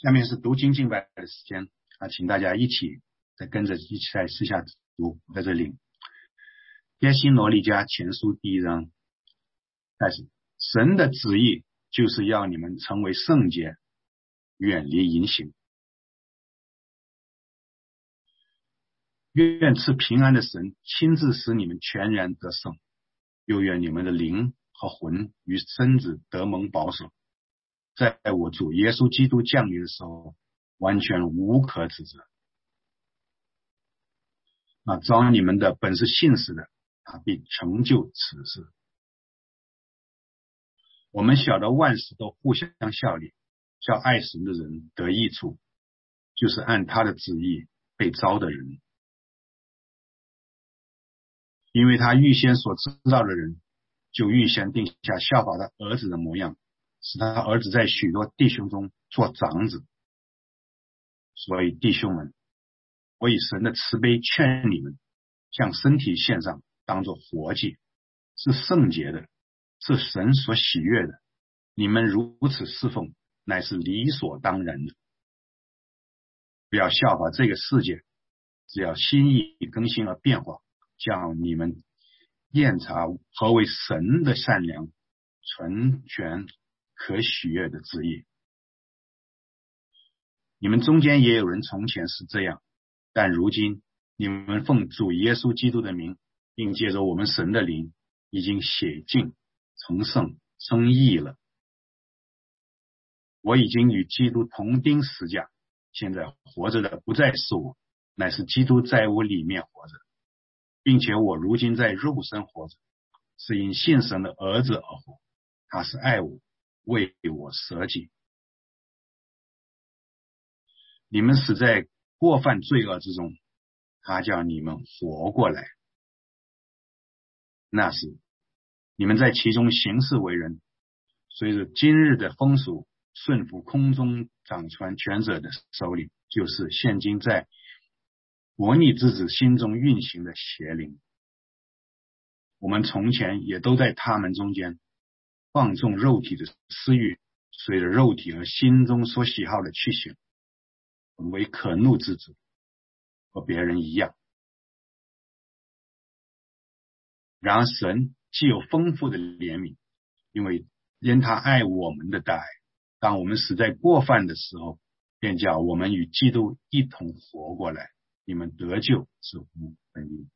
下面是读经敬拜的时间啊，请大家一起再跟着一起来试下读，在这里。耶西罗利加前书第一章开始，神的旨意就是要你们成为圣洁，远离淫行。愿赐平安的神亲自使你们全然得胜，又愿你们的灵和魂与身子得蒙保守，在我主耶稣基督降临的时候，完全无可指责。啊，招你们的本是信实的。他必成就此事。我们晓得万事都互相效力，叫爱神的人得益处，就是按他的旨意被招的人。因为他预先所知道的人，就预先定下效法他儿子的模样，使他儿子在许多弟兄中做长子。所以弟兄们，我以神的慈悲劝你们，向身体献上。当做活祭，是圣洁的，是神所喜悦的。你们如此侍奉，乃是理所当然的。不要效法这个世界，只要心意更新而变化，叫你们验察何为神的善良、纯全、可喜悦的旨意。你们中间也有人从前是这样，但如今你们奉主耶稣基督的名。并借着我们神的灵，已经写尽成圣称义了。我已经与基督同钉十架，现在活着的不再是我，乃是基督在我里面活着，并且我如今在肉身活着，是因信神的儿子而活。他是爱我，为我舍己。你们死在过犯罪恶之中，他叫你们活过来。那时，你们在其中行事为人，随着今日的风俗，顺服空中掌权权者的手里，就是现今在魔逆之子心中运行的邪灵。我们从前也都在他们中间放纵肉体的私欲，随着肉体和心中所喜好的去行，为可怒之子，和别人一样。然而，神既有丰富的怜悯，因为因他爱我们的大爱，当我们死在过犯的时候，便叫我们与基督一同活过来。你们得救是无分因。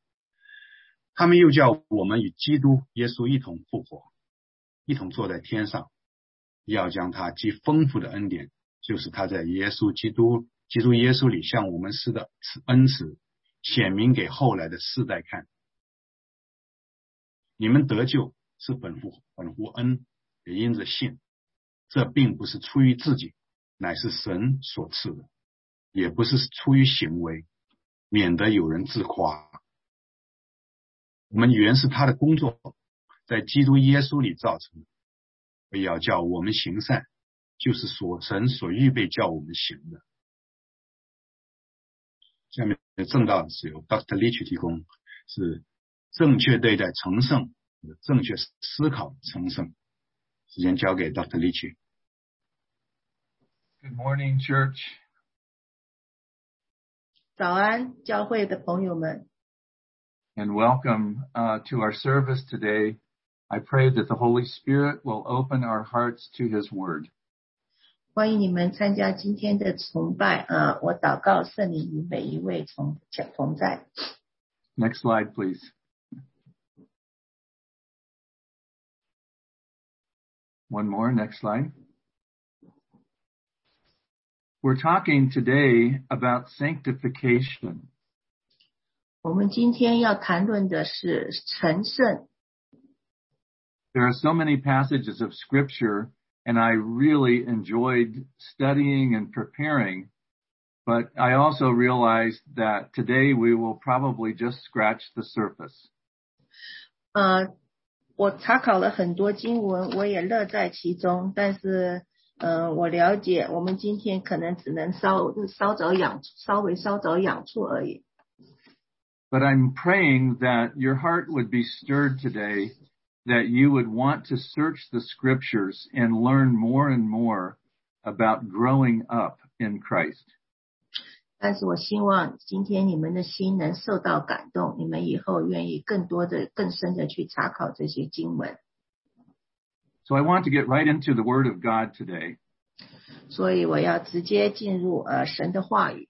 他们又叫我们与基督耶稣一同复活，一同坐在天上，要将他极丰富的恩典，就是他在耶稣基督、基督耶稣里向我们施的恩慈，显明给后来的世代看。你们得救是本乎本乎恩，也因着信。这并不是出于自己，乃是神所赐的；也不是出于行为，免得有人自夸。我们原是他的工作，在基督耶稣里造成的。不要叫我们行善，就是所神所预备叫我们行的。下面的正道是由 Doctor Lich 提供，是。正确对待成圣，正确思考成圣。时间交给 Dr. Lich。Good morning, Church。早安，教会的朋友们。And welcome uh, to our service today. I pray that the Holy Spirit will open our hearts to His Word. 欢迎你们参加今天的崇拜啊！我祷告圣灵与每一位同同在。Next slide, please. One more, next slide. We're talking today about sanctification. 我们今天要谈论的是成圣。 There are so many passages of scripture and I really enjoyed studying and preparing, but I also realized that today we will probably just scratch the surface. 呃，我查考了很多经文，我也乐在其中。但是，呃，我了解我们今天可能只能稍稍早养，稍微稍早养处而已。But I'm praying that your heart would be stirred today, that you would want to search the scriptures and learn more and more about growing up in Christ. 但是我希望今天你们的心能受到感动，你们以后愿意更多的、更深的去查考这些经文。 So I want to get right into the Word of God today. 所以我要直接进入呃神的话语。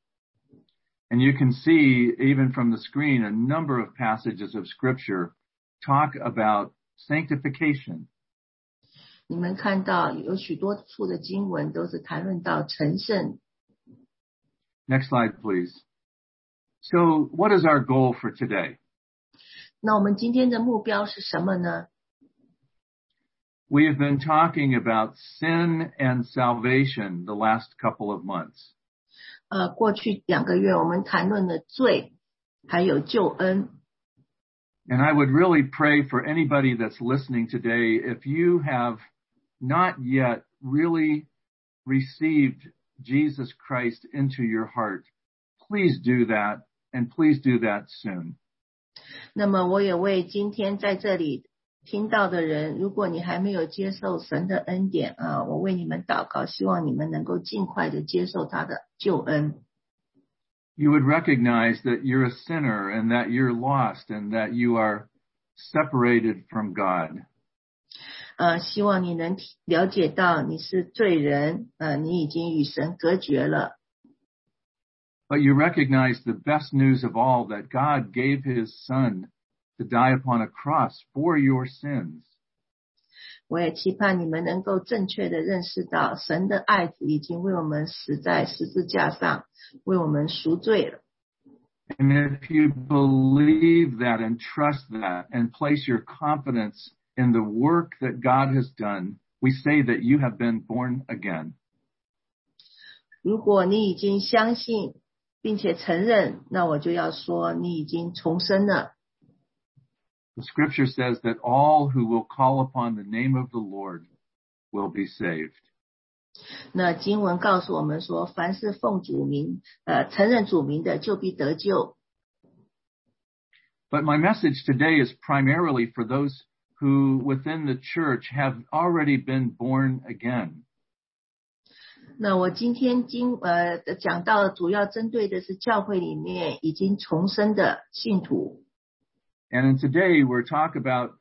And you can see, even from the screen, a number of passages of Scripture talk about sanctification. 你们看到有许多处的经文都是谈论到成圣。 Next slide, please. So, what is our goal for today? 那我们今天的目标是什么呢？ We have been talking about sin and salvation the last couple of months. 呃，过去两个月我们谈论了罪，还有救恩。 And I would really pray for anybody that's listening today, if you have not yet really received Jesus Christ into your heart, please do that and please do that soon. 那么我也为今天在这里听到的人，如果你还没有接受神的恩典啊，我为你们祷告，希望你们能够尽快的接受他的救恩。 You would recognize that you're a sinner and that you're lost and that you are separated from God. 呃，希望你能体了解到你是罪人，呃，你已经与神隔绝了。 But you recognize the best news of all that God gave his son to die upon a cross for your sins. 我也期盼你们能够正确的认识到，神的爱子已经为我们死在十字架上，为我们赎罪了。 And if you believe that and trust that and place your confidence in the work that God has done, we say that you have been born again. 如果你已经相信并且承认，那我就要说你已经重生了。 The scripture says that all who will call upon the name of the Lord will be saved. 那经文告诉我们说，凡是奉主名，呃，承认主名的，就必得救。 But my message today is primarily for those who within the church have already been born again. 那我今天经呃讲到，主要针对的是教会里面已经重生的信徒。 And today we're talk about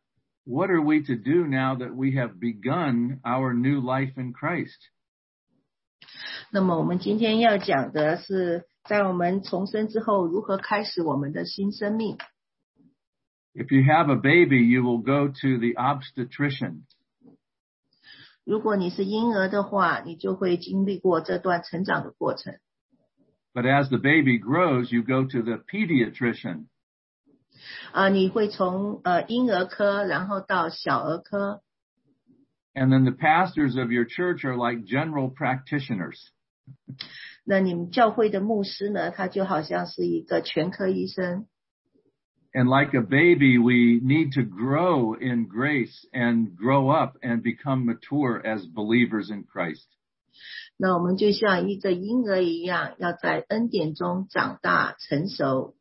what are we to do now that we have begun our new life in Christ? 那么我们今天要讲的是，在我们重生之后，如何开始我们的新生命。 If you have a baby, you will go to the obstetrician. 如果你是婴儿的话，你就会经历过这段成长的过程。 But as the baby grows, you go to the pediatrician. 啊、你会从呃婴儿科，然后到小儿科，And then the pastors of your church are like general practitioners. 那你们教会的牧师呢，他就好像是一个全科医生。And like a baby, we need to grow in grace and grow up and become mature as believers in Christ. 那我们就像一个婴儿一样，要在恩典中长大成熟。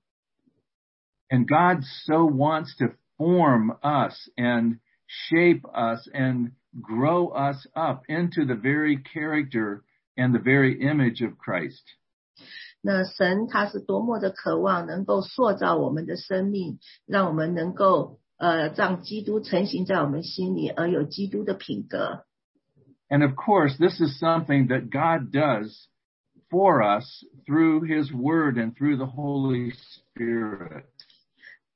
And God so wants to form us and shape us and grow us up into the very character and the very image of Christ. 那神他是多么的渴望能够塑造我们的生命，让我们能够呃让基督成型在我们心里，而有基督的品格。 And of course, this is something that God does for us through His Word and through the Holy Spirit.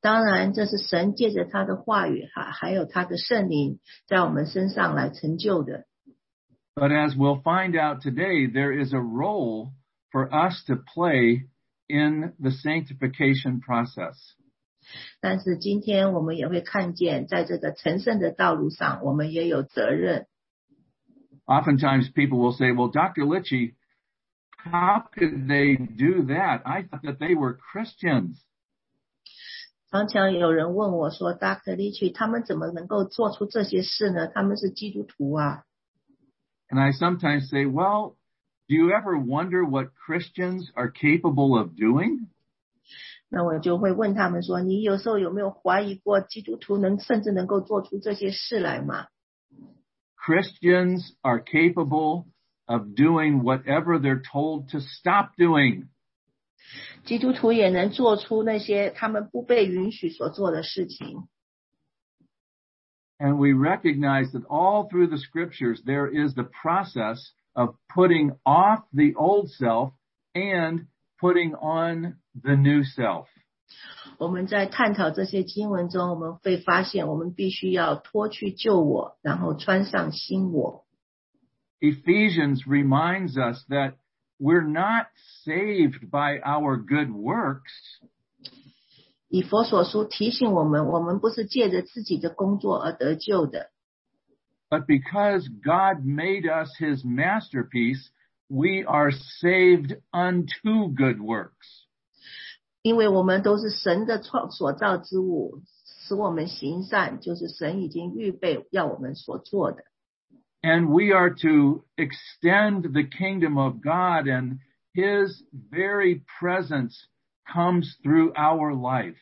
当然，这是神借着他的话语哈，还有他的圣灵在我们身上来成就的。 But as we'll find out today, there is a role for us to play in the sanctification process. 但是今天我们也会看见，在这个成圣的道路上，我们也有责任。 Oftentimes people will say, well, Dr. Litchie, how could they do that? I thought that they were Christians. 常常有人问我说：“Dr. l i c h 他们怎么能够做出这些事呢？他们是基督徒啊。 And I sometimes say, well, do you ever wonder what Christians are capable of doing? ”那我就会问他们说：“你有时候有没有怀疑过基督徒能甚至能够做出这些事来吗？” Christians are capable of doing whatever they're told to stop doing. 基督徒也能做出那些他们不被允许所做的事情。 And we recognize that all through the scriptures there is the process of putting off the old self and putting on the new self. 我们在探讨这些经文中，我们会发现，我们必须要脱去旧我，然后穿上新我。 Ephesians reminds us that we're not saved by our good works. 以弗所书提醒我们，我们不是借着自己的工作而得救的。But because God made us His masterpiece, we are saved unto good works. 因为我们都是神的创所造之物，使我们行善，就是神已经预备要我们所做的。And we are to extend the kingdom of God and his very presence comes through our life.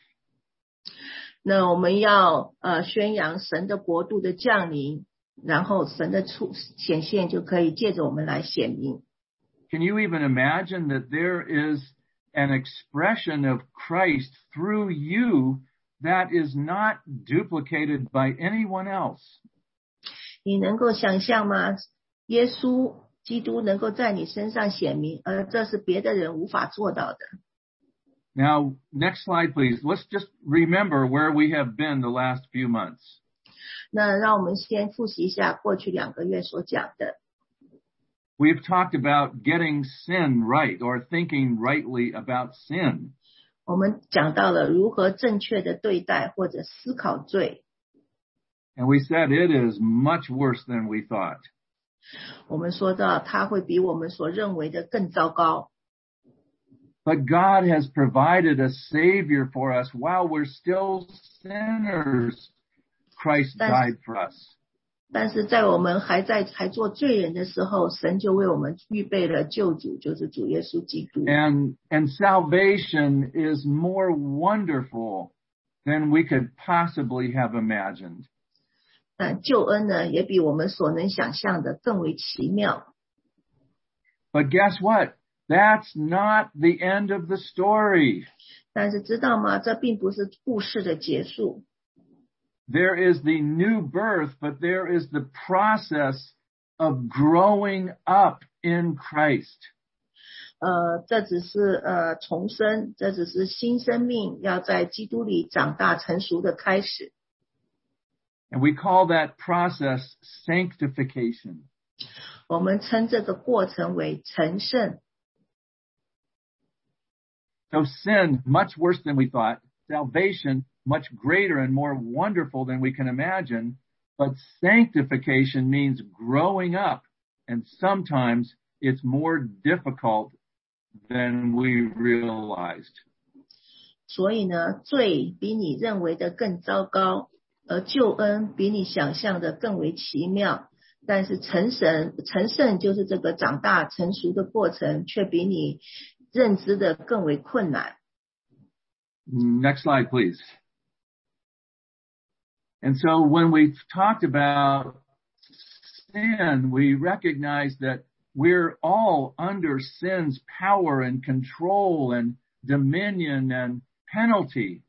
那我们要呃宣扬神的国度的降临，然后神的出显现就可以借着我们来显明。 Can you even imagine that there is an expression of Christ through you that is not duplicated by anyone else? 你能够想象吗？耶稣基督能够在你身上显明，而这是别的人无法做到的。 Now, next slide, please. Let's just remember where we have been the last few months. 那让我们先复习一下过去两个月所讲的。 We've talked about getting sin right or thinking rightly about sin. 我们讲到了如何正确的对待或者思考罪。 And we said it is much worse than we thought. 我们说到它会比我们所认为的更糟糕。 But God has provided a savior for us while we're still sinners. Christ That's- died for us. 但是在我们还在还做罪人的时候，神就为我们预备了救主，就是主耶稣基督。 And, and salvation is more wonderful than we could possibly have imagined. 那救恩呢，也比我们所能想象的更为奇妙。 But guess what? That's not the end of the story. 但是知道吗？这并不是故事的结束。 There is the new birth, but there is the process of growing up in Christ. 呃，这只是呃重生，这只是新生命要在基督里长大成熟的开始。 And we call that process sanctification. 我们称这个过程为成圣。 So sin, much worse than we thought. Salvation, much greater and more wonderful than we can imagine. But sanctification means growing up. And sometimes it's more difficult than we realized. 所以呢，罪比你认为的更糟糕， 而救恩比你想象的更为奇妙。但是成神成圣就是这个长大成熟的过程，却比你认知的更为困难。 Next slide, please. And so when we've talked about sin, we recognize that we're all under sin's power and control and dominion and penalty.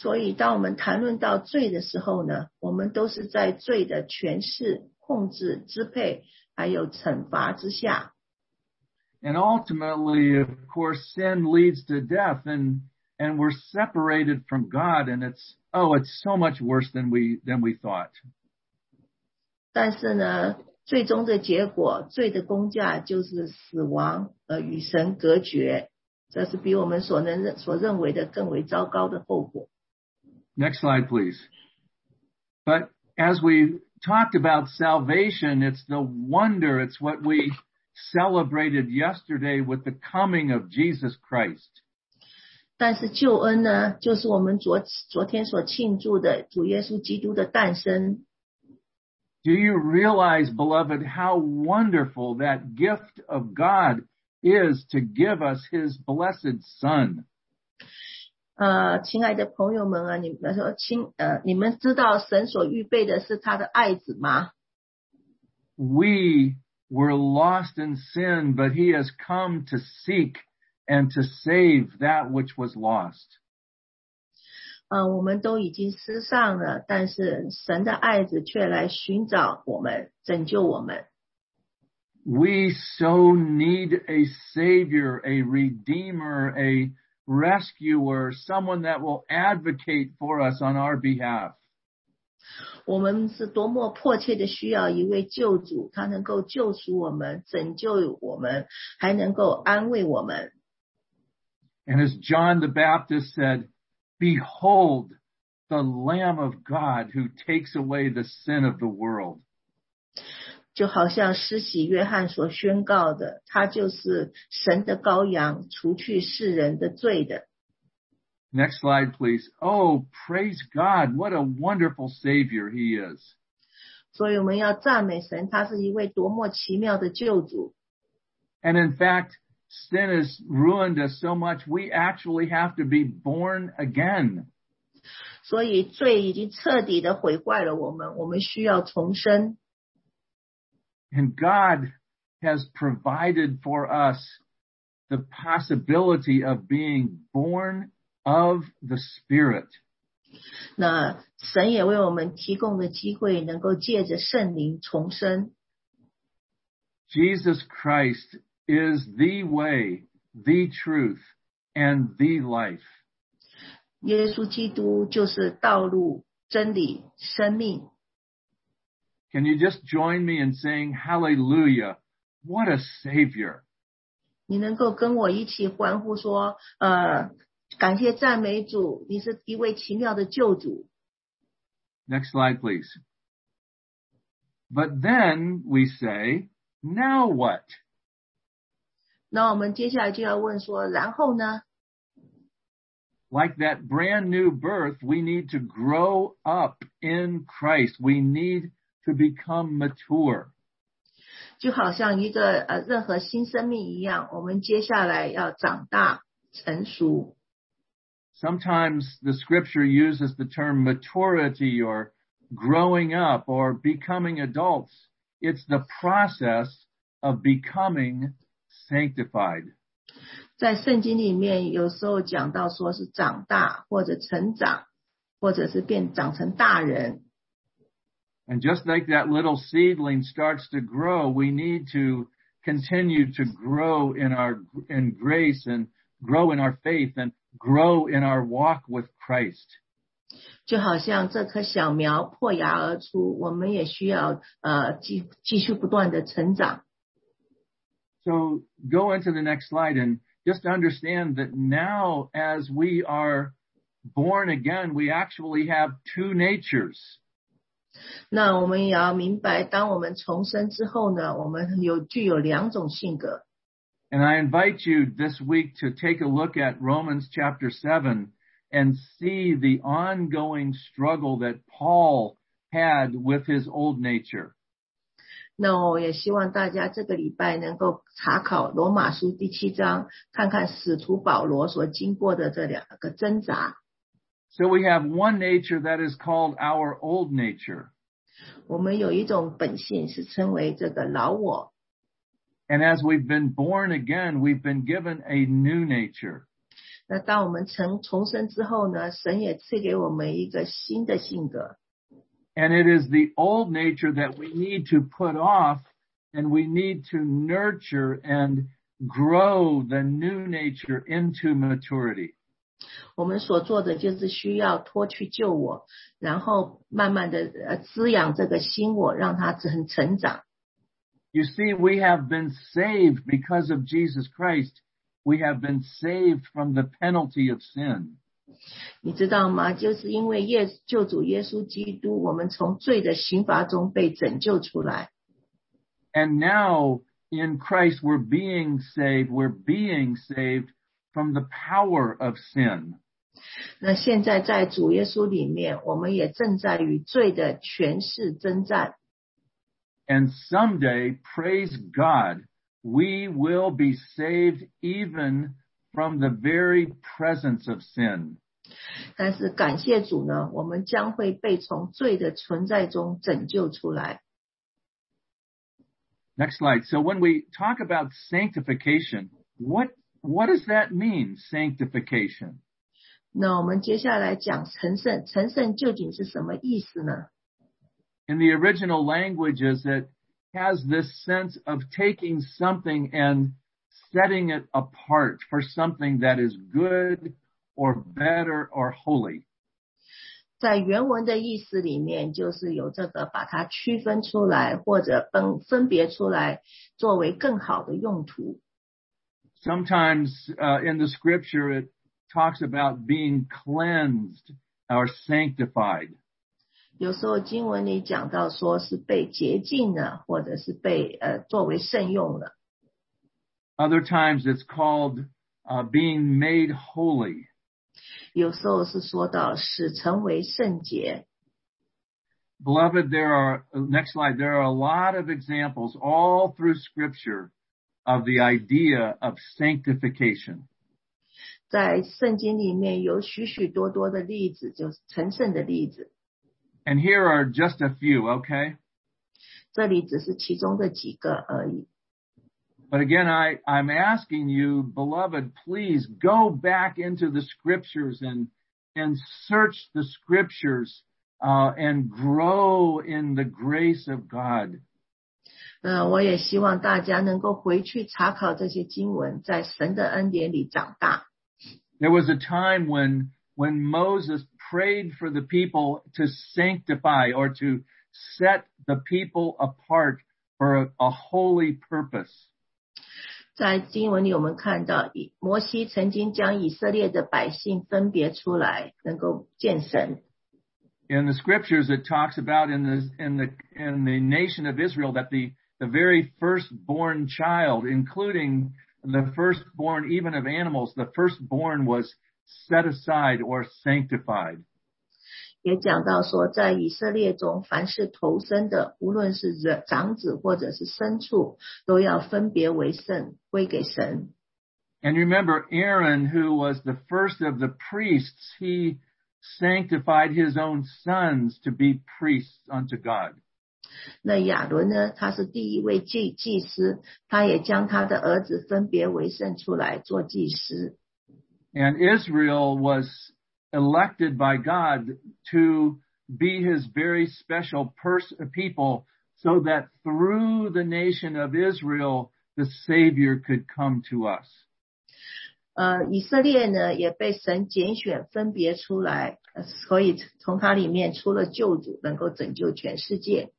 所以，当我们谈论到罪的时候呢，我们都是在罪的权势、控制、支配，还有惩罚之下。And ultimately, of course, sin leads to death and, and we're separated from God and it's, oh, it's so much worse than we, than we thought. 但是呢，最终的结果，罪的工价就是死亡，呃，与神隔绝。这是比我们所能认所认为的更为糟糕的后果。Next slide, please. But as we talked about salvation, it's the wonder, it's what we celebrated yesterday with the coming of Jesus Christ. 但是救恩呢，就是我们昨昨天所庆祝的主耶稣基督的诞生。 Do you realize, beloved, how wonderful that gift of God is to give us his blessed son? 呃，亲爱的朋友们啊，你们说亲呃，你们知道神所预备的是他的爱子吗？ we were lost in sin, but he has come to seek and to save that which was lost. 呃，我们都已经失丧了，但是神的爱子却来寻找我们，拯救我们。 We so need a savior, a redeemer, a rescuer, someone that will advocate for us on our behalf. 我们是多么迫切的需要一位救主，他能够救赎我们、拯救我们，还能够安慰我们。 And as John the Baptist said, behold the Lamb of God who takes away the sin of the world. 就好像施洗约翰所宣告的，他就是神的羔羊，除去世人的罪的。 Next slide, please. Oh, praise God. What a wonderful Savior He is. 所以我们要赞美神，他是一位多么奇妙的救主。 And in fact, sin has ruined us so much, we actually have to be born again. 所以罪已经彻底的毁坏了我们，我们需要重生。 And God has provided for us the possibility of being born of the Spirit. 那神也为我们提供了机会，能够借着圣灵重生。 Jesus Christ is the way, the truth, and the life. 耶稣基督就是道路、真理、生命。 Can you just join me in saying hallelujah? What a savior. 你能够跟我一起欢呼说：“呃，感谢赞美主，你是一位奇妙的救主。 Next slide, please. But then we say, now what? ”那我们接下来就要问说：“然后呢？ Like that brand new birth, we need to grow up in Christ. We need to become mature. 就好像一个呃任何新生命一样，我们接下来要长大成熟。 Sometimes the scripture uses the term maturity or growing up or becoming adults. It's the process of becoming sanctified. 在圣经里面，有时候讲到说是长大或者成长，或者是变长成大人。 And just like that little seedling starts to grow, we need to continue to grow in our, in grace and grow in our faith and grow in our walk with Christ. 就好像这棵小苗破芽而出，我们也需要呃继继续不断的成长。 So go into the next slide and just understand that now as we are born again, we actually have two natures. 那我们也要明白，当我们重生之后呢，我们有具有两种性格。And I invite you this week to take a look at Romans chapter 7 and see the ongoing struggle that Paul had with his old nature. 那我也希望大家这个礼拜能够查考罗马书第七章，看看使徒保罗所经过的这两个挣扎。So we have one nature that is called our old nature. 我们有一种本性是称为这个老我， And as we've been born again, we've been given a new nature. 那当我们成重生之后呢，神也赐给我们一个新的性格。 And it is the old nature that we need to put off and we need to nurture and grow the new nature into maturity. 我们所做的就是需要脱去旧我，然后慢慢的呃滋养这个新我，让它很成长。 You see, we have been saved because of Jesus Christ. We have been saved from the penalty of sin. 你知道吗？就是因为耶救主耶稣基督，我们从罪的刑罚中被拯救出来。 And now in Christ, we're being saved. We're being saved from the power of sin. 那现在在主耶稣里面，我们也正在与罪的权势征战。 And someday, praise God, we will be saved even from the very presence of sin. 但是感谢主呢，我们将会被从罪的存在中拯救出来。 Next slide. So when we talk about sanctification, what what does that mean? Sanctification. 那我们接下来讲成圣，成圣究竟是什么意思呢？ In the original languages, it has this sense of taking something and setting it apart for something that is good or better or holy. 在原文的意思里面，就是有这个把它区分出来，或者分分别出来，作为更好的用途。 Sometimes uh, in the scripture, it talks about being cleansed or sanctified. 有时候经文里讲到说是被洁净了，或者是被呃作为圣用了。 Other times, it's called uh, being made holy. 有时候是说到使成为圣洁。 Beloved, there are, next slide, there are a lot of examples all through scripture of the idea of sanctification. 在圣经里面有许许多多的例子，就是成圣的例子。 And here are just a few, okay? 这里只是其中的几个而已。 But again, I, I'm asking you, beloved, please go back into the scriptures and, and search the scriptures, uh, and grow in the grace of God. 嗯，我也希望大家能够回去查考这些经文，在神的恩典里长大。 There was a time when, when Moses prayed for the people to sanctify or to set the people apart for a, a holy purpose. 在经文里，我们看到以摩西曾经将以色列的百姓分别出来，能够见神。 In the scriptures, it talks about in the, in the, in the nation of Israel that the, the very firstborn child, including the firstborn even of animals, the firstborn was set aside or sanctified. 也讲到说，在以色列中，凡是头生的，无论是人长子或者是牲畜，都要分别为圣，归给神。And remember, Aaron, who was the first of the priests, he sanctified his own sons to be priests unto God. 那亚伦呢，他是第一位祭祭司，他也将他的儿子分别为圣出来做祭司。 And Israel was elected by God to be his very special pers- people so that through the nation of Israel, the Savior could come to us. 呃，以色列呢也被神拣选分别出来，呃所以从它里面出了救主，能够拯救全世界。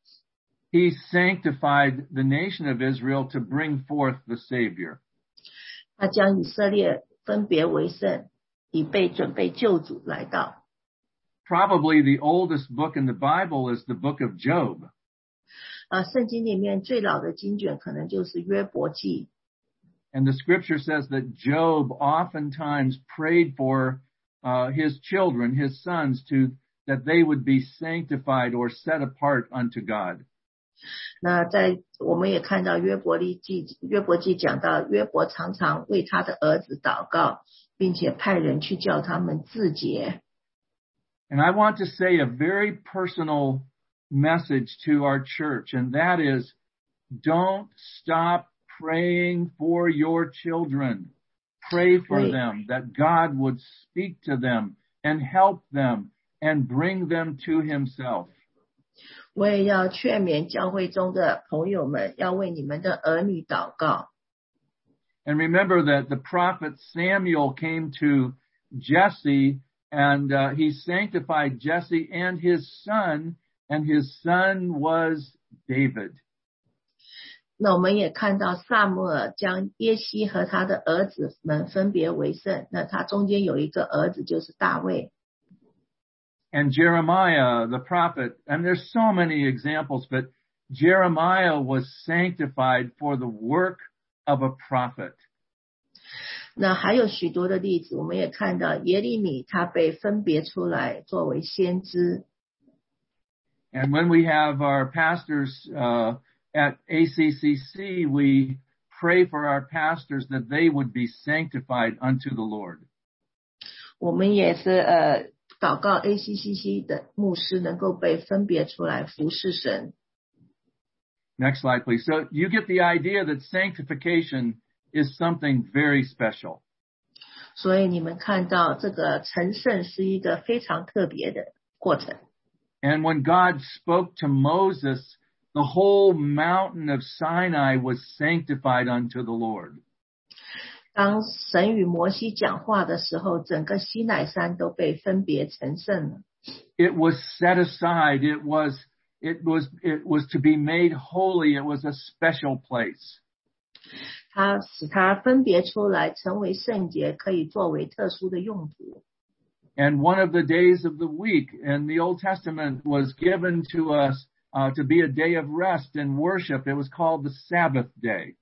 He sanctified the nation of Israel to bring forth the Savior. 他将以色列分别为圣，以备准备救主来到。 Probably the oldest book in the Bible is the book of Job. 啊，圣经里面最老的经卷可能就是约伯记。 And the scripture says that Job oftentimes prayed for uh, his children, his sons, to that they would be sanctified or set apart unto God. 那在我们也看到约伯记记约伯记讲到约伯常常为他的儿子祷告，并且派人去叫他们自洁。 And I want to say a very personal message to our church, and that is don't stop praying for your children. Pray for Right. them that God would speak to them and help them and bring them to himself. 我也要劝勉教会中的朋友们，要为你们的儿女祷告。And remember that the prophet Samuel came to Jesse and uh, he sanctified Jesse and his son, and his son was David. 那我们也看到撒母耳将耶西和他的儿子们分别为圣。那他中间有一个儿子就是大卫。And Jeremiah, the prophet, and there's so many examples, but Jeremiah was sanctified for the work of a prophet. 那还有许多的例子，我们也看到耶利米他被分别出来作为先知。 And when we have our pastors uh, at ACCC, we pray for our pastors that they would be sanctified unto the Lord. 我们也是呃 祷告 ACCC 的牧师能够被分别出来服侍神。 Next slide, please. So you get the idea that sanctification is something very special. 所以你们看到这个成圣是一个非常特别的过程。 And when God spoke to Moses, the whole mountain of Sinai was sanctified unto the Lord. 当神与摩西讲话的时候，整个西乃山都被分别成圣了。 It was set aside. It was, it was, it was to be made holy. It was a special place. 它使它分别出来，成为圣洁，可以作为特殊的用途。 And one of the days of the week in the Old Testament was given to us uh, to be a day of rest and worship. It was called the Sabbath day.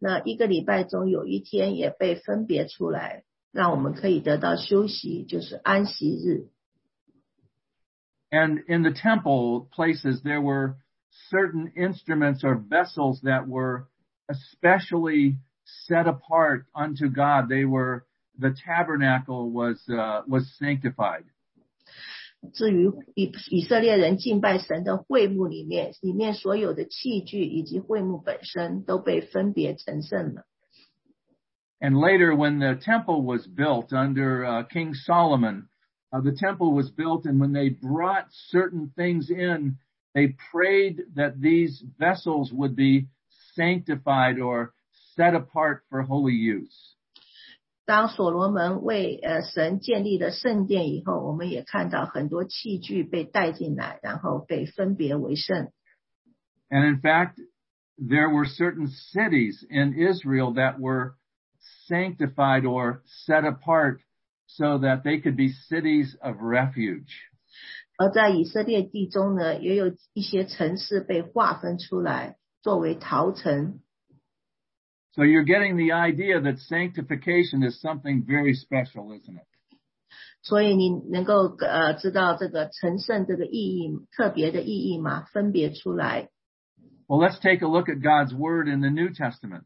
那一个礼拜中有一天也被分别出来，让我们可以得到休息，就是安息日。 And in the temple places, there were certain instruments or vessels that were especially set apart unto God. They were, the tabernacle was, uh, was sanctified. 至于以以色列人敬拜神的会幕里面，里面所有的器具以及会幕本身都被分别成圣了。 And later, when the temple was built under uh, King Solomon, uh, the temple was built, and when they brought certain things in, they prayed that these vessels would be sanctified or set apart for holy use. 当所罗门为呃神建立了圣殿以后，我们也看到很多器具被带进来，然后被分别为圣。And in fact, there were certain cities in Israel that were sanctified or set apart so that they could be cities of refuge. 而在以色列地中呢，也有一些城市被划分出来作为逃城。So you're getting the idea that sanctification is something very special, isn't it? 所以你能够呃知道这个成圣这个意义特别的意义吗？分别出来。 Well, let's take a look at God's word in the New Testament.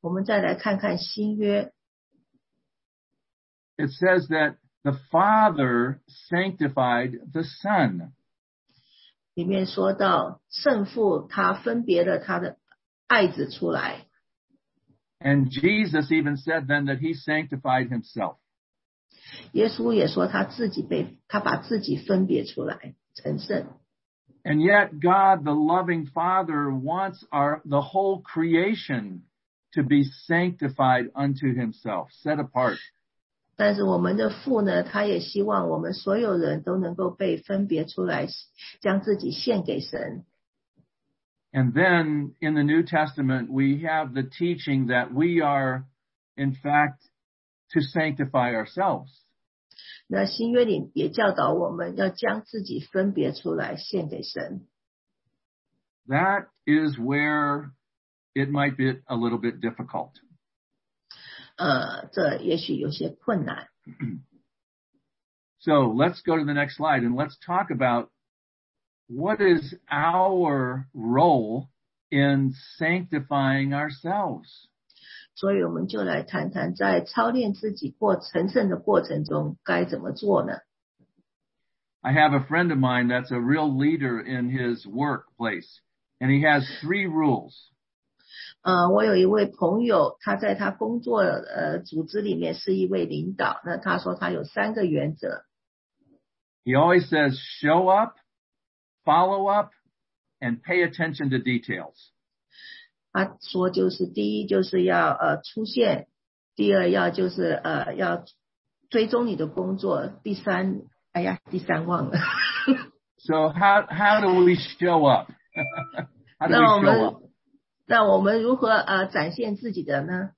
我们再来看看新约， It says that the Father sanctified the Son. 里面说到圣父他分别了他的爱子出来， And Jesus even said then that he sanctified himself. 耶稣也说他自己被他把自己分别出来成圣。 And yet God, the loving Father, wants our, the whole creation to be sanctified unto himself, set apart. 但是我们的父呢，他也希望我们所有人都能够被分别出来，将自己献给神。 And then in the New Testament, we have the teaching that we are, in fact, to sanctify ourselves. 那新约里也教导我们要将自己分别出来献给神。 That is where it might be a little bit difficult. 呃，这也许有些困难。 So let's go to the next slide and let's talk about what is our role in sanctifying ourselves. 所以我们就来谈谈，在操练自己过成圣的过程中该怎么做呢？ I have a friend of mine that's a real leader in his workplace and he has three rules. 呃，我有一位朋友，他在他工作呃组织里面是一位领导，那他说他有三个原则， He always says show up, follow up, and pay attention to details. 他说就是第一就是要呃出现，第二要就是呃要追踪你的工作，第三，哎呀，第三忘了。 So how, how do we show up? how do 那我 we show up? 们那我们如何呃展现自己的呢？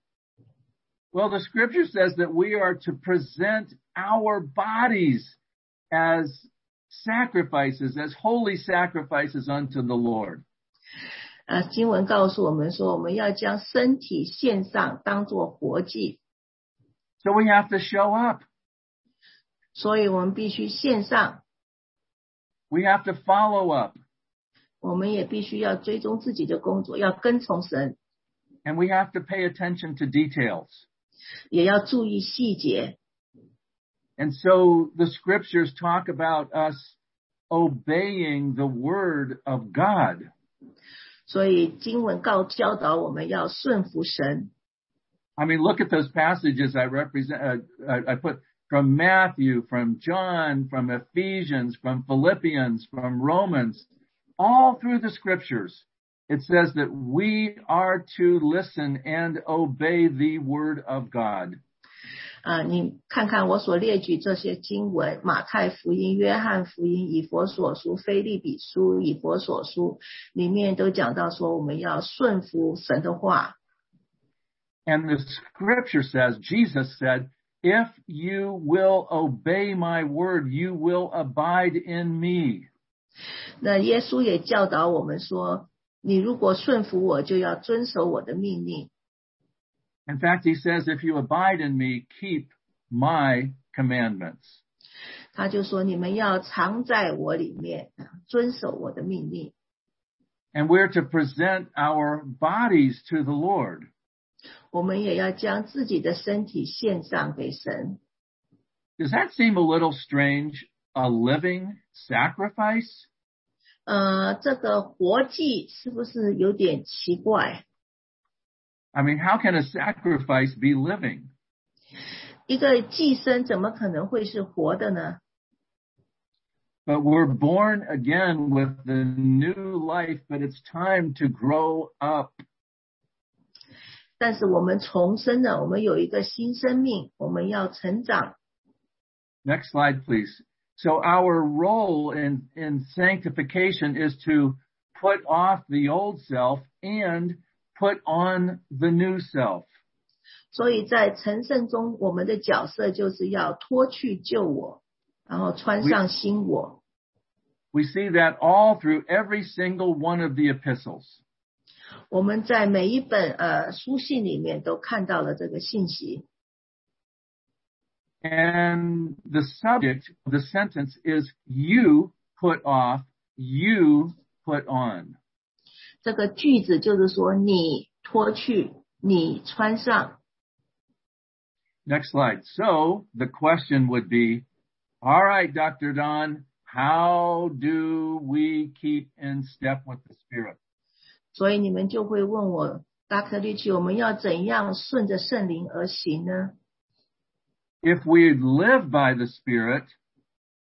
Well, the scripture says that we are to present our bodies as sacrifices, as holy sacrifices unto the Lord. 呃，经文告诉我们说，我们要将身体献上，当做活祭， So we have to show up. 所以我们必须献上， We have to follow up 我们也必须要追踪自己的工作，要跟从神， and we have to pay attention to details. 也要注意细节。 And so the scriptures talk about us obeying the word of God. 所以经文告教导我们要顺服神。 I mean, look at those passages I represent. Uh, I, I put from Matthew, from John, from Ephesians, from Philippians, from Romans, all through the scriptures. It says that we are to listen and obey the word of God. 啊、你看看我所列举这些经文：马太福音、约翰福音、以佛所书、菲利比书、以佛所书，里面都讲到说我们要顺服神的话。And the scripture says, Jesus said, if you will obey my word, you will abide in me. 那耶稣也教导我们说，你如果顺服我，就要遵守我的命令。In fact, he says, if you abide in me, keep my commandments. 他就说，你们要藏在我里面，遵守我的命令。 And we're to present our bodies to the Lord. 我们也要将自己的身体献上给神。 Does that seem a little strange? A living sacrifice? 呃，这个活祭是不是有点奇怪？ I mean, how can a sacrifice be living? 一个祭牲怎么可能会是活的呢？ But we're born again with the new life, but it's time to grow up. 但是我们重生了，我们有一个新生命，我们要成长。 Next slide, please. So our role in, in sanctification is to put off the old self and put on the new self. 所以在成圣中，我们的角色就是要脱去旧我，然后穿上新我。 We see that all through every single one of the epistles. 我们在每一本呃书信里面都看到了这个信息。 And the subject of the sentence is you put off, you put on. 这个句子就是说，你脱去，你穿上。 Next slide. So the question would be, all right, Dr. Don, how do we keep in step with the Spirit? 所以你们就会问我，达克利奇，我们要怎样顺着圣灵而行呢？ If we live by the Spirit,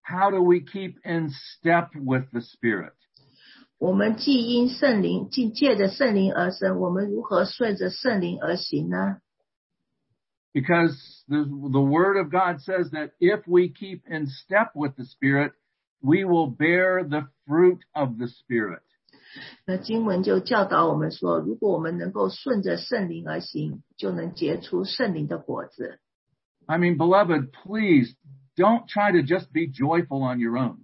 how do we keep in step with the Spirit? 我们既因圣灵，既借着圣灵而生，我们如何顺着圣灵而行呢？ Because the, the Word of God says that if we keep in step with the Spirit, we will bear the fruit of the Spirit. 那经文就教导我们说，如果我们能够顺着圣灵而行，就能结出圣灵的果子。 I mean, beloved, please don't try to just be joyful on your own.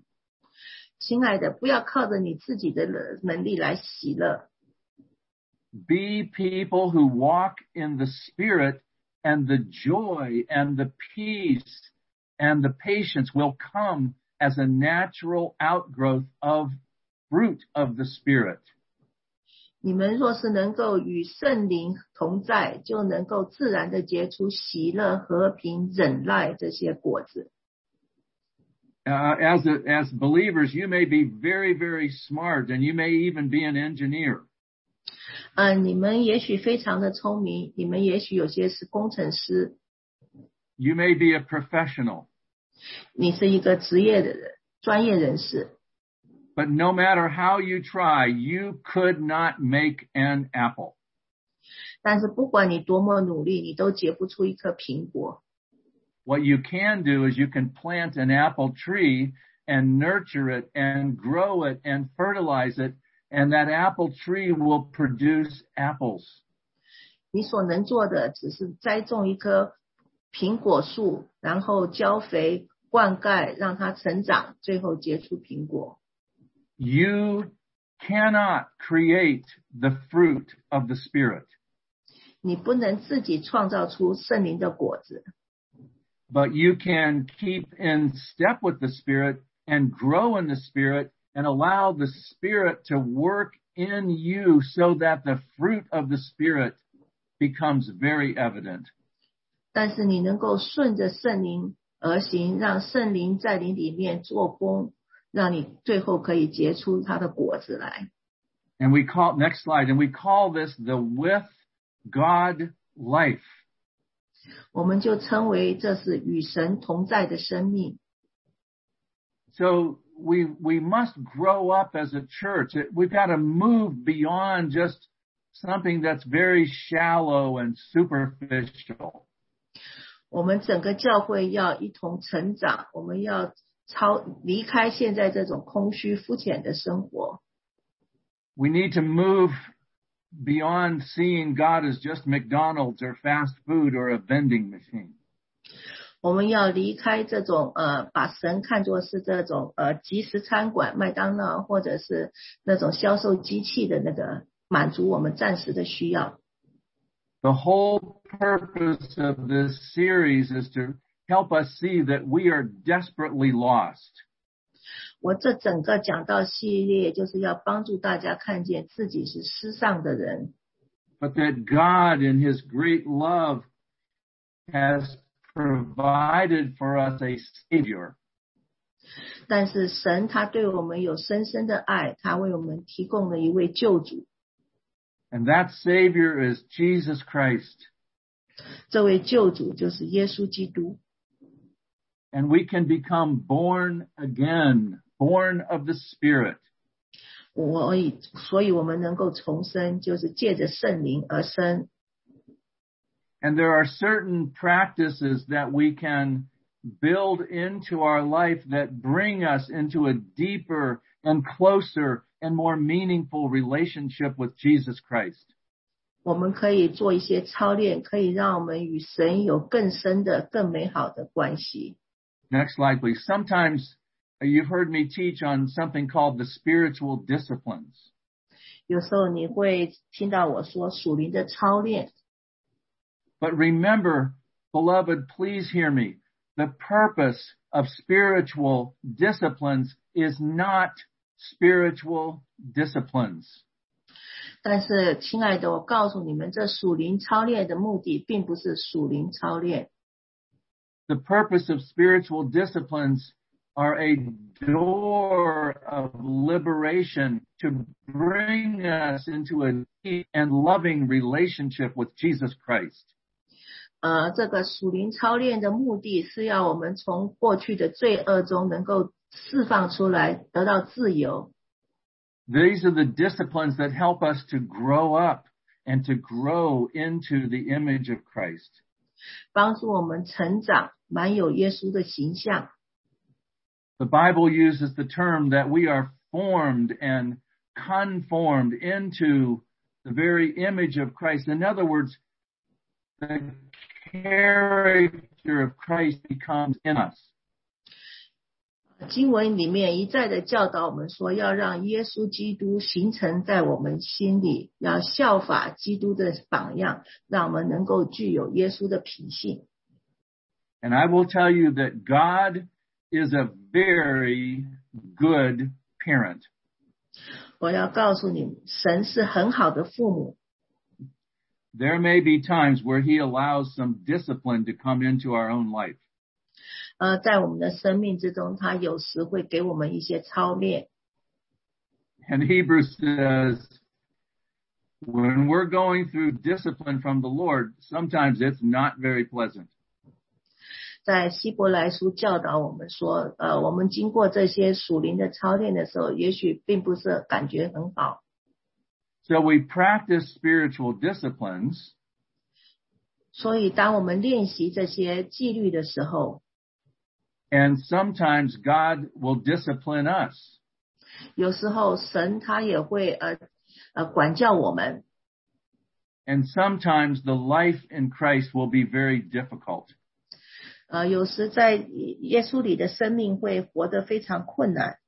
亲爱的，不要靠着你自己的能力来喜乐， Be people who walk in the Spirit and the joy and the peace and the patience will come as a natural outgrowth of fruit of the Spirit. 你们若是能够与圣灵同在，就能够自然的结出喜乐、和平、忍耐这些果子。 Uh, as a, as believers, you may be very, very smart and you may even be an engineer. 嗯、你们也许非常的聪明，你们也许有些是工程师， You may be a professional. 你是一个职业的人、专业人士。 But no matter how you try, you could not make an apple. 但是不管你多么努力，你都结不出一颗苹果。 What you can do is you can plant an apple tree and nurture it and grow it and fertilize it, and that apple tree will produce apples. 你所能做的只是栽种一棵苹果树，然后浇肥、灌溉，让它成长，最后结出苹果。 You cannot create the fruit of the Spirit, 你不能自己创造出圣灵的果子， but you can keep in step with the Spirit and grow in the Spirit and allow the Spirit to work in you so that the fruit of the Spirit becomes very evident. 但是你能够顺着圣灵而行，让圣灵在你里面做工，让你最后可以结出它的果子来。 And we call, next slide, and we call this the with God life. 我们就称为这是与神同在的生命。 So we, we must grow up as a church. It- We've got to move beyond just something that's very shallow and superficial. 我们整个教会要一同成长，我们要超离开现在这种空虚肤浅的生活。 We need to move beyond seeing God as just McDonald's or fast food or a vending machine. 我们要离开这种呃，把神看作是这种呃即食餐馆、麦当劳或者是那种销售机器的那个满足我们暂时的需要。 The whole purpose of this series is to help us see that we are desperately lost. 我这整个讲道系列就是要帮助大家看见自己是失丧的人， but that God in his great love has provided for us a savior. 但是神他对我们有深深的爱，他为我们提供了一位救主。 And that savior is Jesus Christ. 这位救主就是耶稣基督。 And we can become born again, born of the Spirit. 我以，所以我们能够重生，就是借着圣灵而生。 And there are certain practices that we can build into our life that bring us into a deeper and closer and more meaningful relationship with Jesus Christ. 我们可以做一些操练，可以让我们与神有更深的、更美好的关系。 Next slide, please. Sometimes uh, you've heard me teach on something called the spiritual disciplines. 有时候你会听到我说属灵的操练， But remember, beloved, please hear me. The purpose of spiritual disciplines is not spiritual disciplines. 但是亲爱的，我告诉你们，这属灵操练的目的并不是属灵操练， The purpose of spiritual disciplines are a door of liberation to bring us into a deep and loving relationship with Jesus Christ. 呃，这个属灵操练的目的是要我们从过去的罪恶中能够释放出来，得到自由。 These are the disciplines that help us to grow up and to grow into the image of Christ. 帮助我们成长，满有耶稣的形象。 The Bible uses the term that we are formed and conformed into the very image of Christ. In other words, the character of Christ becomes in us. 经文里面一再的教导我们说，要让耶稣基督形成在我们心里，要效法基督的榜样，让我们能够具有耶稣的品性。 And I will tell you that God is a very good parent. 我要告诉你，神是很好的父母。 There may be times where he allows some discipline to come into our own life. 呃，在我们的生命之中，他有时会给我们一些操练。 And Hebrews says, when we're going through discipline from the Lord, sometimes it's not very pleasant. 在希伯来书教导我们说，呃，我们经过这些属灵的操练的时候，也许并不是感觉很好。 So we practice spiritual disciplines 所以，当我们练习这些纪律的时候， and sometimes God will discipline us. 有时候神他也会呃呃管教我们， And sometimes the life in Christ will be very difficult. 呃，有时在耶稣里的生命会活得非常困难。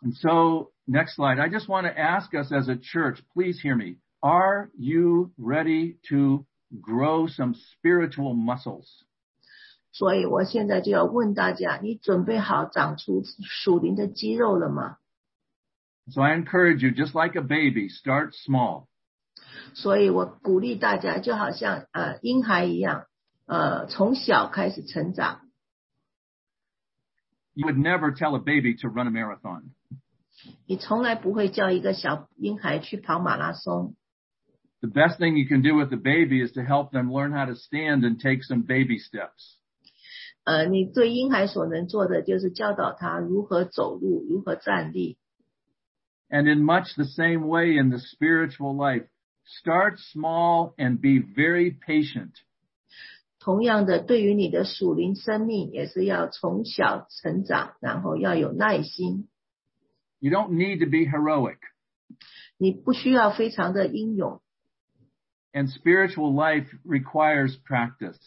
And so, next slide. I just want to ask us as a church, please hear me. Are you ready to grow some spiritual muscles? 所以我现在就要问大家：你准备好长出属灵的肌肉了吗？ So I encourage you, just like a baby, start small. 所以我鼓励大家，就好像呃婴孩一样， 呃从小开始成长。 You would never tell a baby to run a marathon. 你从来不会叫一个小婴孩去跑马拉松。 The best thing you can do with the baby is to help them learn how to stand and take some baby steps. 呃，你对婴孩所能做的就是教导他如何走路，如何站立。 And in much the same way in the spiritual life, start small and be very patient. 同样的，对于你的属灵生命，也是要从小成长，然后要有耐心。 You don't need to be heroic. 你不需要非常的英勇， And spiritual life requires practice.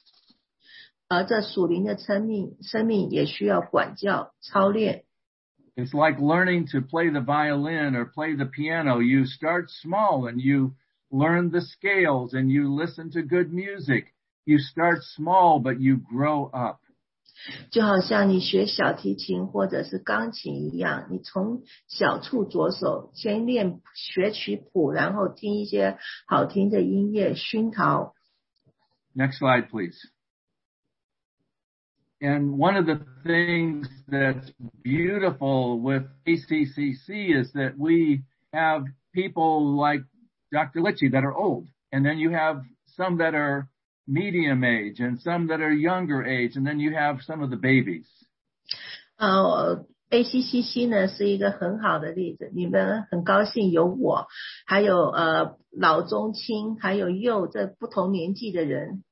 而这属灵的生命，生命也需要管教、操练。 It's like learning to play the violin or play the piano. You start small and you learn the scales and you listen to good music. You start small, but you grow up. 就好像你学小提琴或者是钢琴一样，你从小处着手，先练学曲谱，然后听一些好听的音乐熏陶。 Next slide, please. And one of the things that's beautiful with ACCC is that we have people like Dr. Litchie that are old, and then you have some that are medium age and some that are younger age, and then you have some of the babies. 呃，ACCC 呢是一个很好的例子，你们很高兴有我，还有呃老中青，还有幼这不同年纪的人。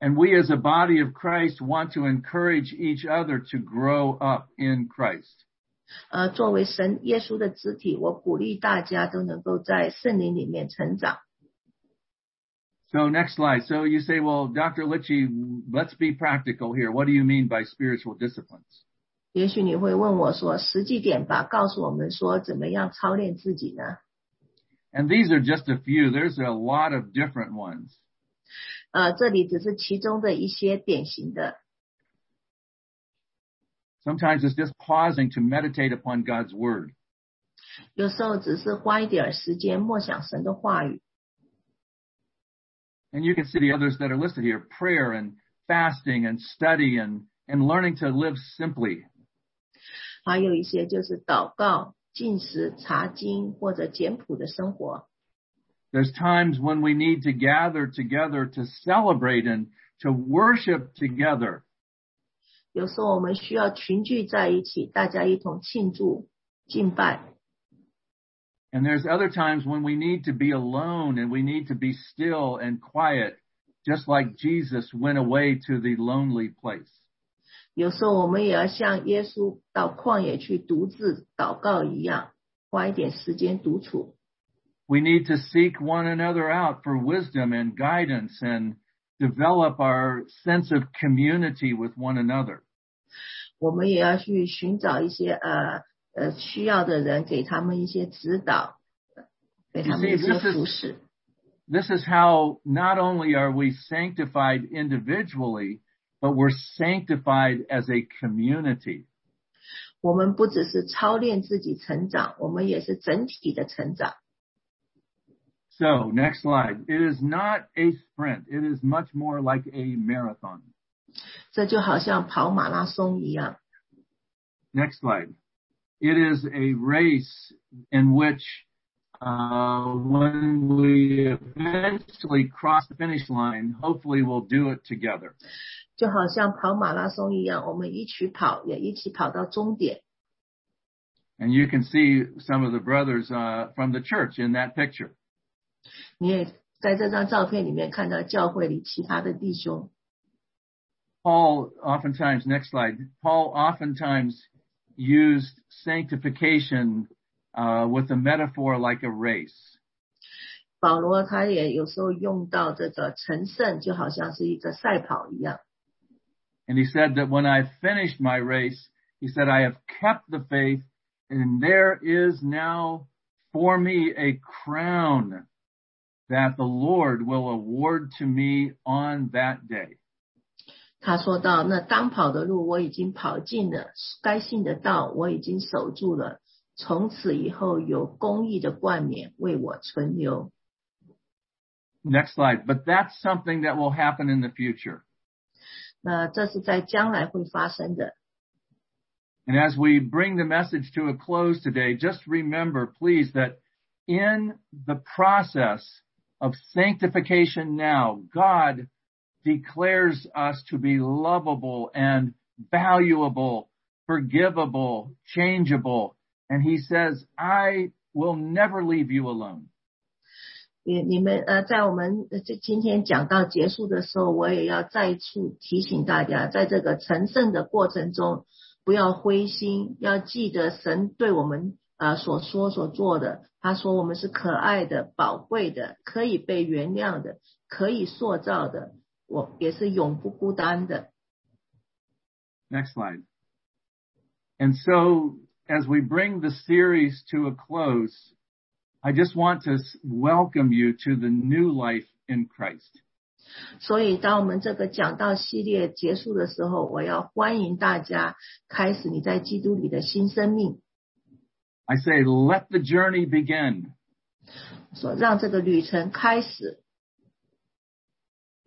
And we as a body of Christ want to encourage each other to grow up in Christ. 呃，作为神耶稣的肢体，我鼓励大家都能够在圣灵里面成长。 So next slide. So you say, well, Dr. Litchie, let's be practical here. What do you mean by spiritual disciplines? 也许你会问我说，实际点吧，告诉我们说怎么样操练自己呢？ And these are just a few. There's a lot of different ones. 呃，这里只是其中的一些典型的。 Sometimes it's just pausing to meditate upon God's word. 有时候只是花一点时间默想神的话语。 And you can see the others that are listed here, prayer and fasting and study and, and learning to live simply. 还有一些就是祷告、进食、查经或者简朴的生活。 There's times when we need to gather together to celebrate and to worship together. 有时候我们需要群聚在一起，大家一同庆祝、敬拜。 And there's other times when we need to be alone and we need to be still and quiet, just like Jesus went away to the lonely place. 有时候我们也要像耶稣到旷野去独自祷告一样，花一点时间独处。 We need to seek one another out for wisdom and guidance and develop our sense of community with one another. 我们也要去寻找一些呃 呃需要的人，给他们一些指导，给他们一些 You see, this is- 服侍。 This is how not only are we sanctified individually, but we're sanctified as a community. 我们不只是操练自己成长，我们也是整体的成长。 So next slide. It is not a sprint. It is much more like a marathon. 这就好像跑马拉松一样。 Next slide. It is a race in which uh, when we eventually cross the finish line, hopefully we'll do it together. 就好像跑马拉松一样，我们一起跑，也一起跑到终点。 And you can see some of the brothers uh, from the church in that picture. 你也在这张照片里面看到教会里其他的弟兄。 Paul oftentimes, next slide, Paul oftentimes used sanctification uh, with a metaphor like a race. 保罗他也有时候用到这个成圣，就好像是一个赛跑一样。 And he said that when I finished my race, he said, I have kept the faith and there is now for me a crown that the Lord will award to me on that day. 他说到：“那当跑的路我已经跑尽了，该信的道我已经守住了。从此以后有公义的冠冕为我存留。 Next slide. But that's something that will happen in the future. 那这是在将来会发生的。 And as we bring the message to a close today, just remember, please, that in the process of sanctification now, God declares us to be lovable and valuable, forgivable, changeable. And he says, I will never leave you alone. 你你们呃，在我们这今天讲到结束的时候，我也要再次提醒大家，在这个成圣的过程中，不要灰心，要记得神对我们啊所说所做的。他说我们是可爱的、宝贵的、可以被原谅的、可以塑造的， 我也是永不孤单的。 Next slide. And so, as we bring the series to a close, I just want to welcome you to the new life in Christ. 所以，当我们这个讲道系列结束的时候，我要欢迎大家开始你在基督里的新生命。 I say, let the journey begin. 说让这个旅程开始。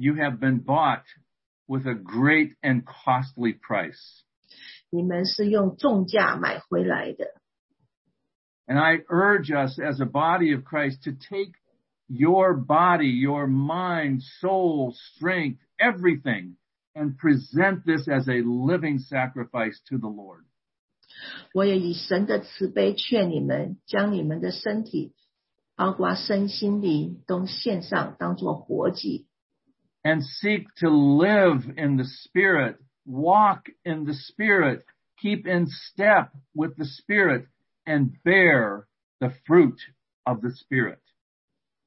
You have been bought with a great and costly price. 你们是用重价买回来的。 And I urge us as a body of Christ to take your body, your mind, soul, strength, everything, and present this as a living sacrifice to the Lord. 我也以神的慈悲劝你们，将你们的身体，包括身心灵，都献上，当作活祭， And seek to live in the Spirit, walk in the Spirit, keep in step with the Spirit, and bear the fruit of the Spirit.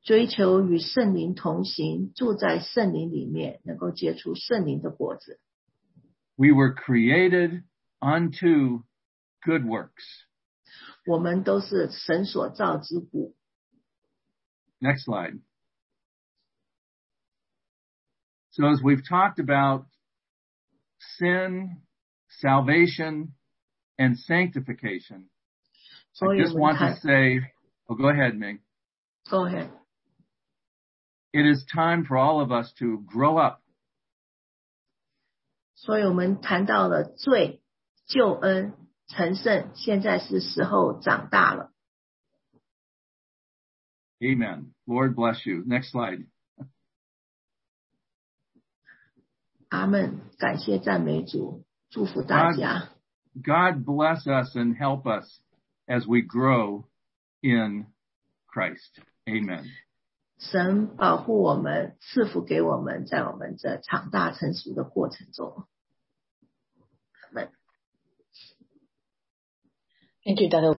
追求与圣灵同行，住在圣灵里面，能够结出圣灵的果子。 We were created unto good works. 我们都是神所造之骨。 Next slide. So as we've talked about sin, salvation, and sanctification, 所 I 以 just 我们 want 谈 to say, oh, go ahead, Ming. Go ahead. It is time for all of us to grow up 所以我们谈到了罪、救恩、成圣，现在是时候长大了。 Amen. Lord bless you. Next slide. 阿门，感谢赞美主，祝福大家。 God bless us and help us as we grow in Christ. Amen. 神保护我们，赐福给我们，在我们这长大成熟的过程中。阿门。 Thank you, Dr.